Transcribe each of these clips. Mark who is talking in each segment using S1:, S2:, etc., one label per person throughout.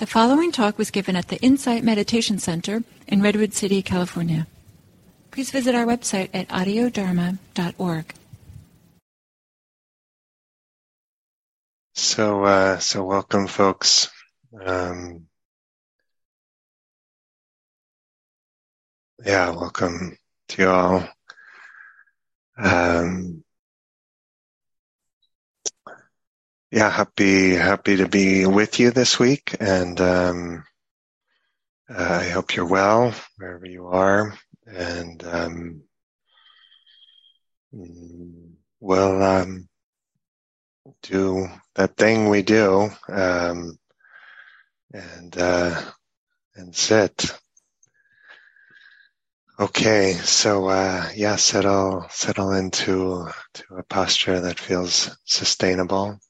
S1: The following talk was given at the Insight Meditation Center in Redwood City, California. Please visit our website at audiodharma.org.
S2: So, uh, so welcome, folks. Um, yeah, welcome to you all. Um, yeah, happy happy to be with you this week, and um, uh, I hope you're well wherever you are, and um, we'll um, do that thing we do, um, and uh, and sit. Okay, so uh, yeah, settle settle into to a posture that feels sustainable.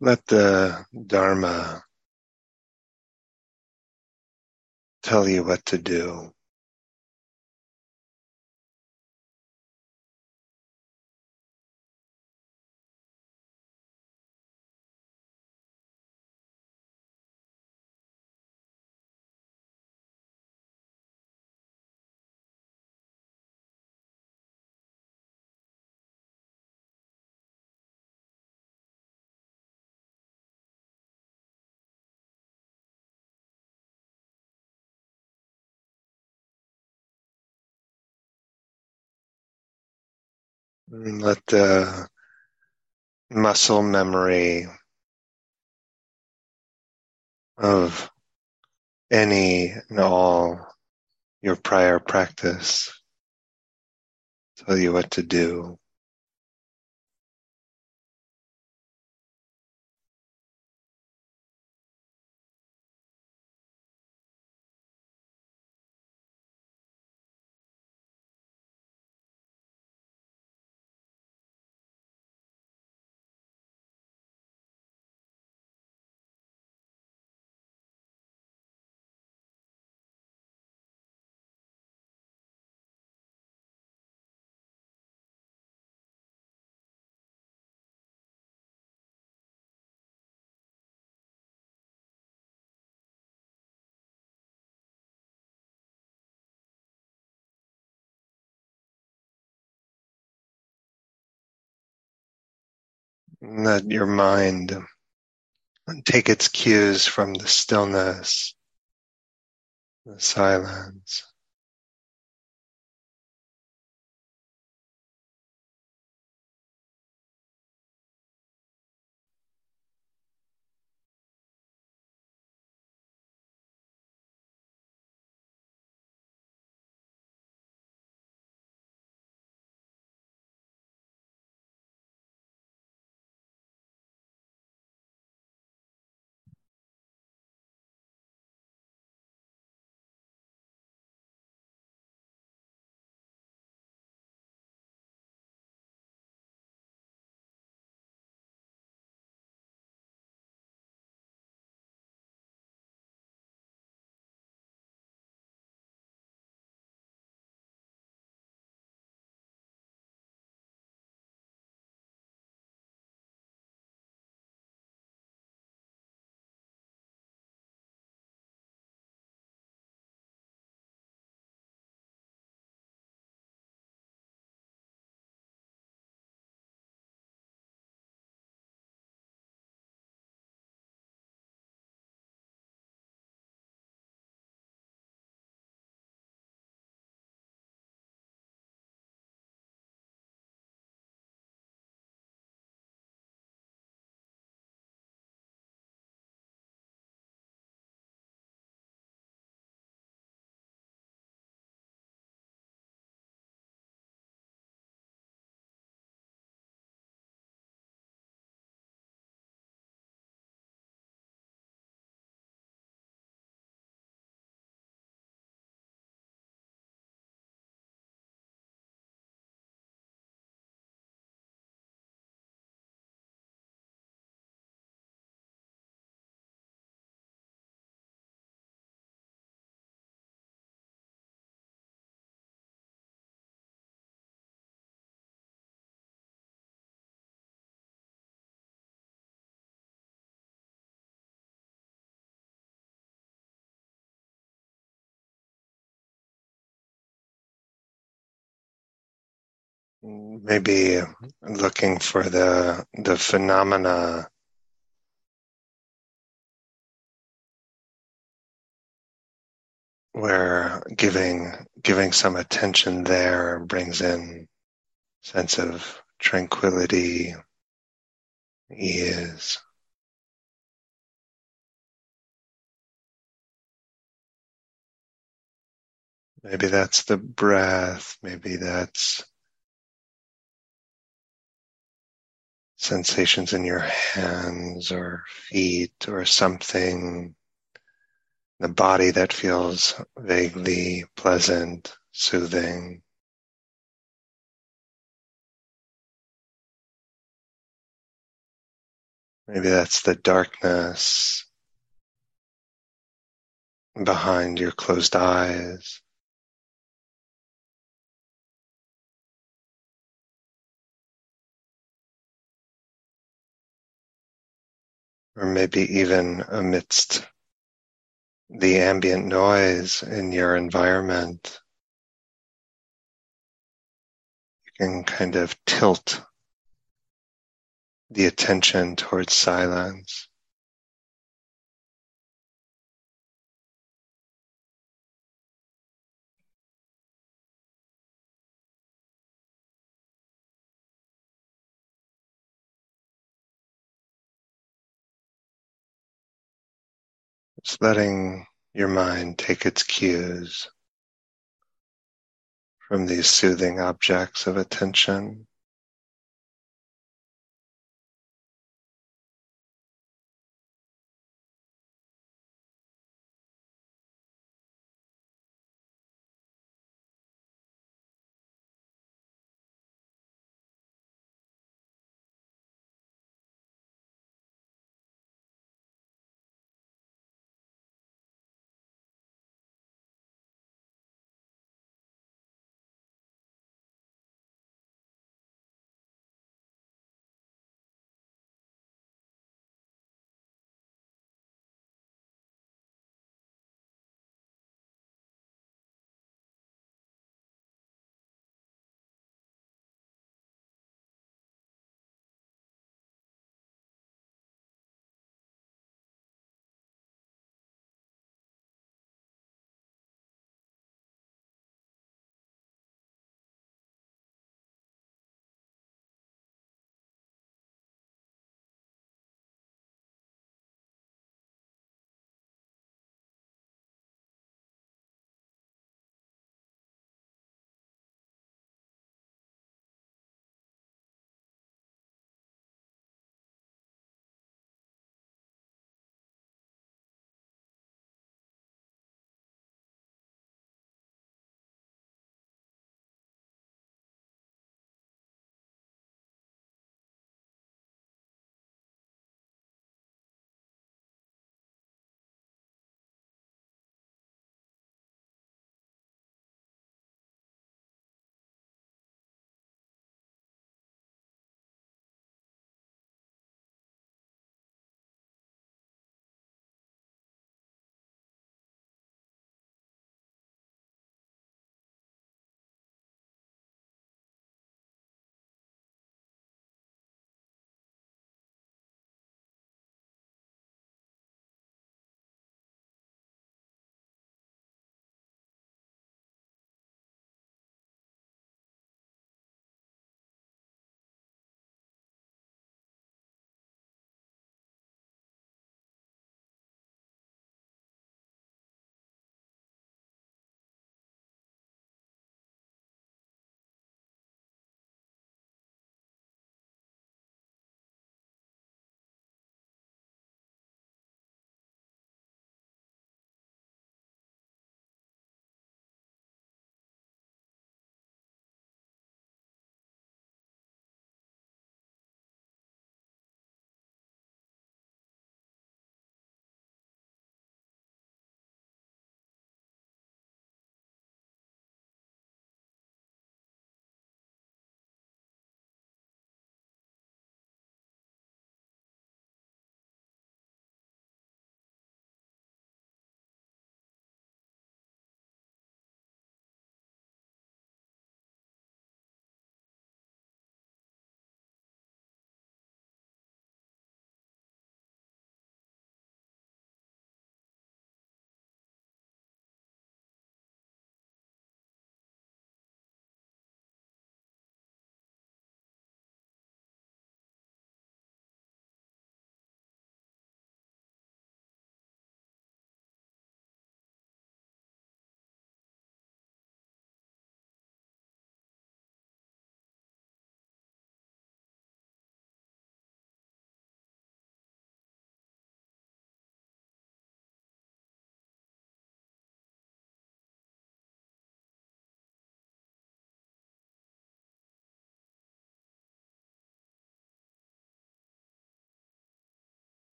S2: Let the Dharma tell you what to do. And let the muscle memory of any and all your prior practice tell you what to do. Let your mind take its cues from the stillness, the silence. Maybe looking for the the phenomena. Where giving giving some attention there brings in sense of tranquility, ease. Maybe that's the breath, maybe that's sensations in your hands or feet or something, the body that feels vaguely pleasant, soothing. Maybe that's the darkness behind your closed eyes. Or maybe even amidst the ambient noise in your environment, you can kind of tilt the attention towards silence. Just letting your mind take its cues from these soothing objects of attention.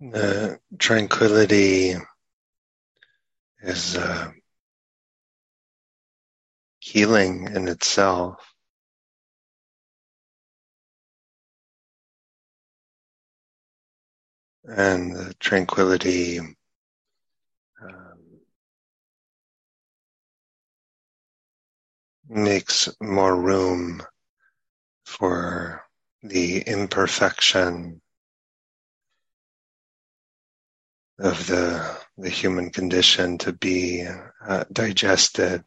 S2: The tranquility is uh, healing in itself. And the tranquility um, makes more room for the imperfection of the, the human condition to be uh, digested.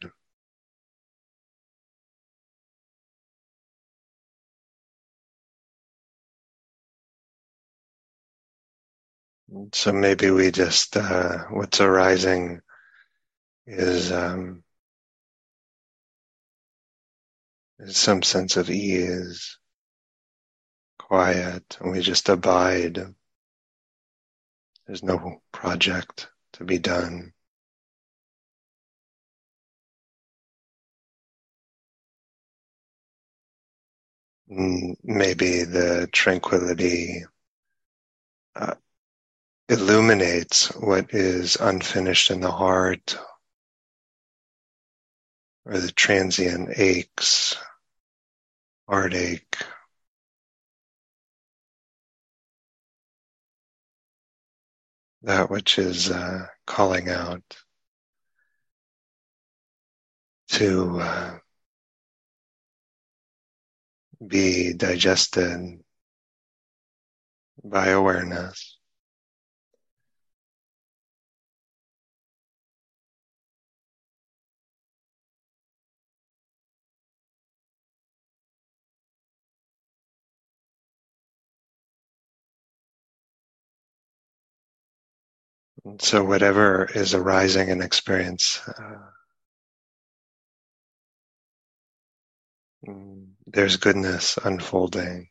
S2: So maybe we just, uh, what's arising is, um, is some sense of ease, quiet, and we just abide. There's no project to be done. Maybe the tranquility uh, illuminates what is unfinished in the heart or the transient aches, heartache, that which is uh, calling out to uh, be digested by awareness. So, whatever is arising in experience, uh, mm, there's goodness unfolding.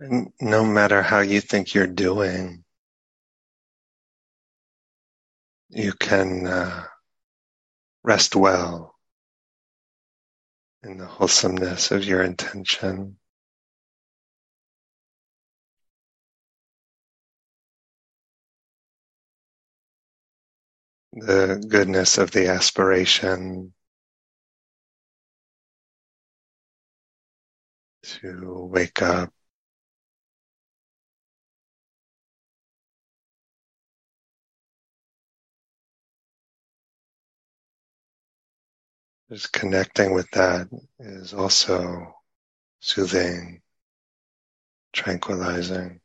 S2: No matter how you think you're doing, you can uh, rest well in the wholesomeness of your intention. The goodness of the aspiration to wake up Just connecting with that is also soothing, tranquilizing.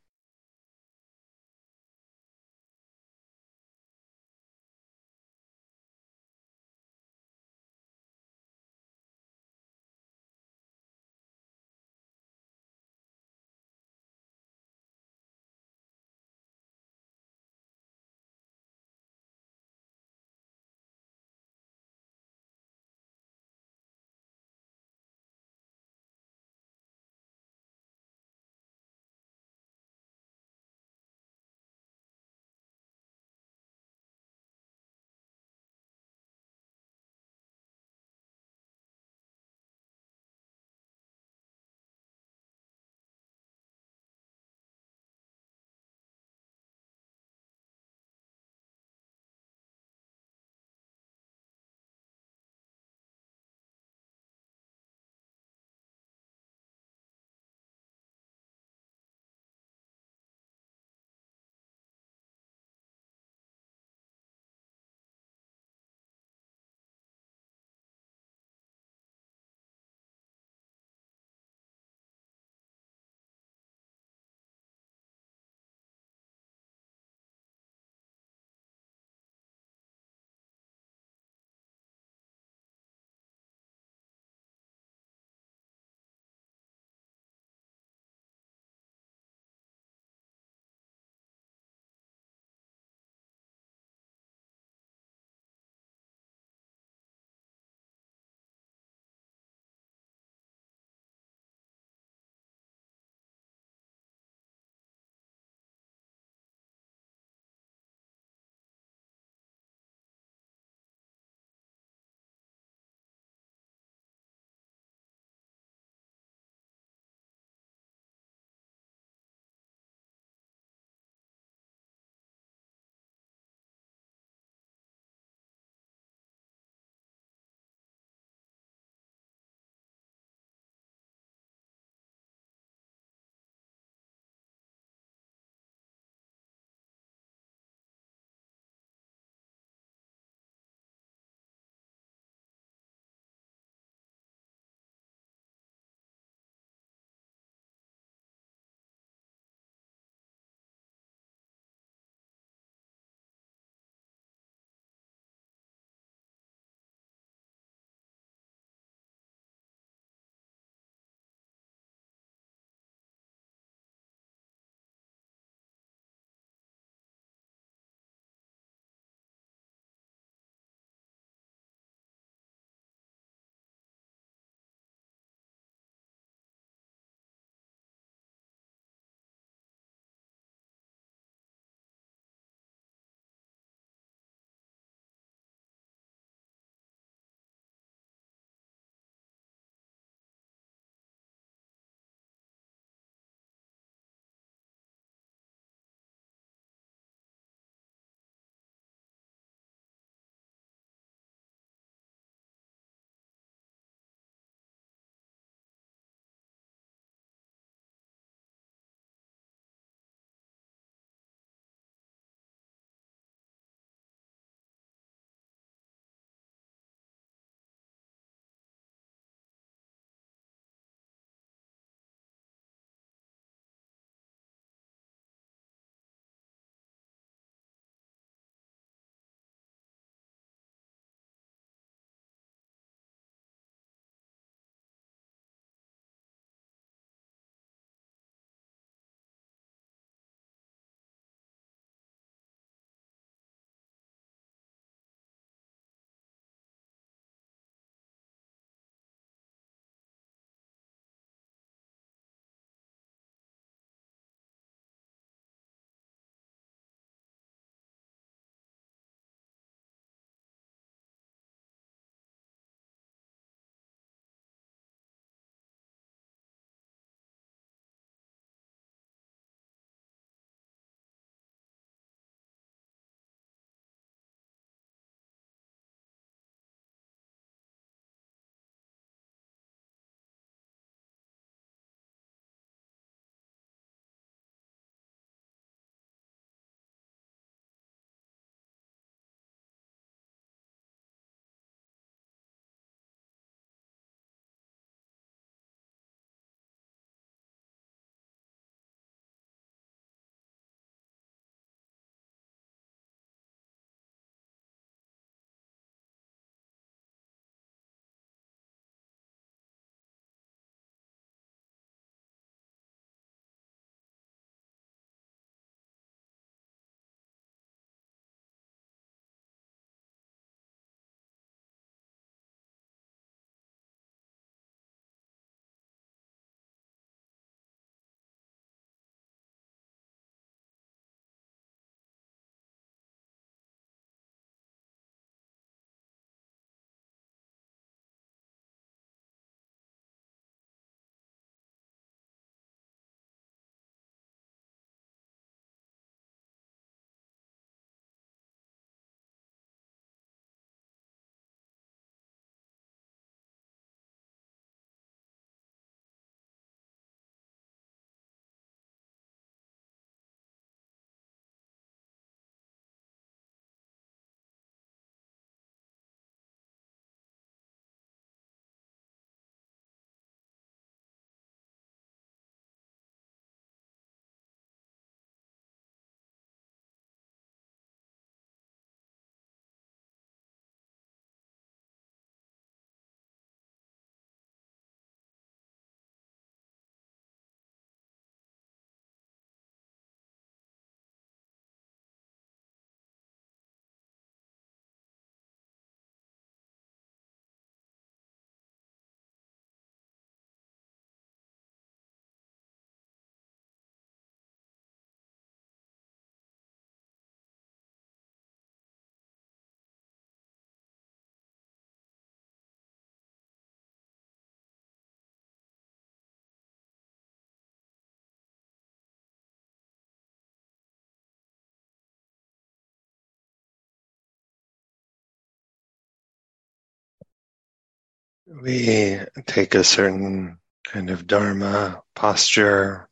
S2: We take a certain kind of Dharma posture,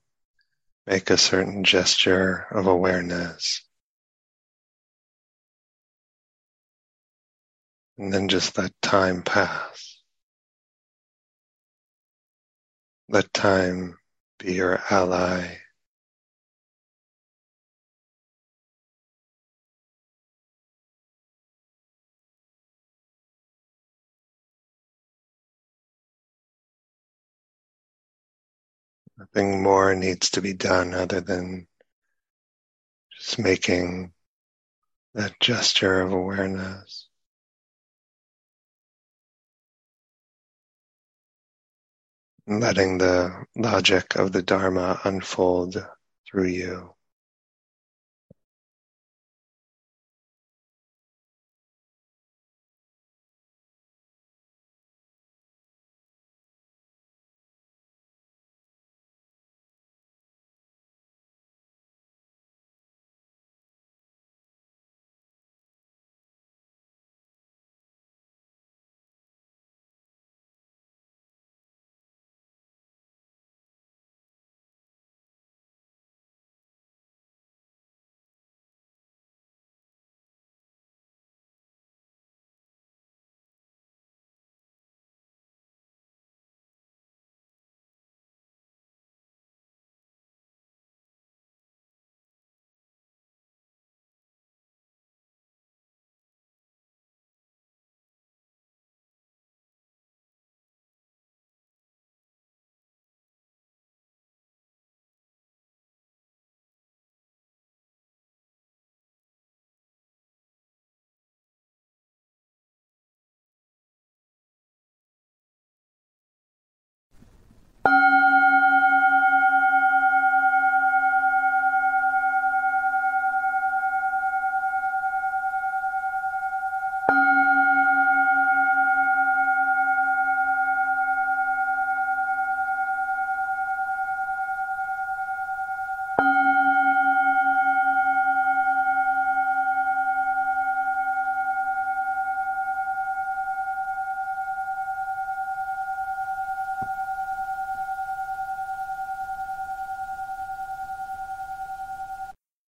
S2: make a certain gesture of awareness. And then just let time pass. Let time be your ally. Nothing more needs to be done other than just making that gesture of awareness. letting the logic of the Dharma unfold through you.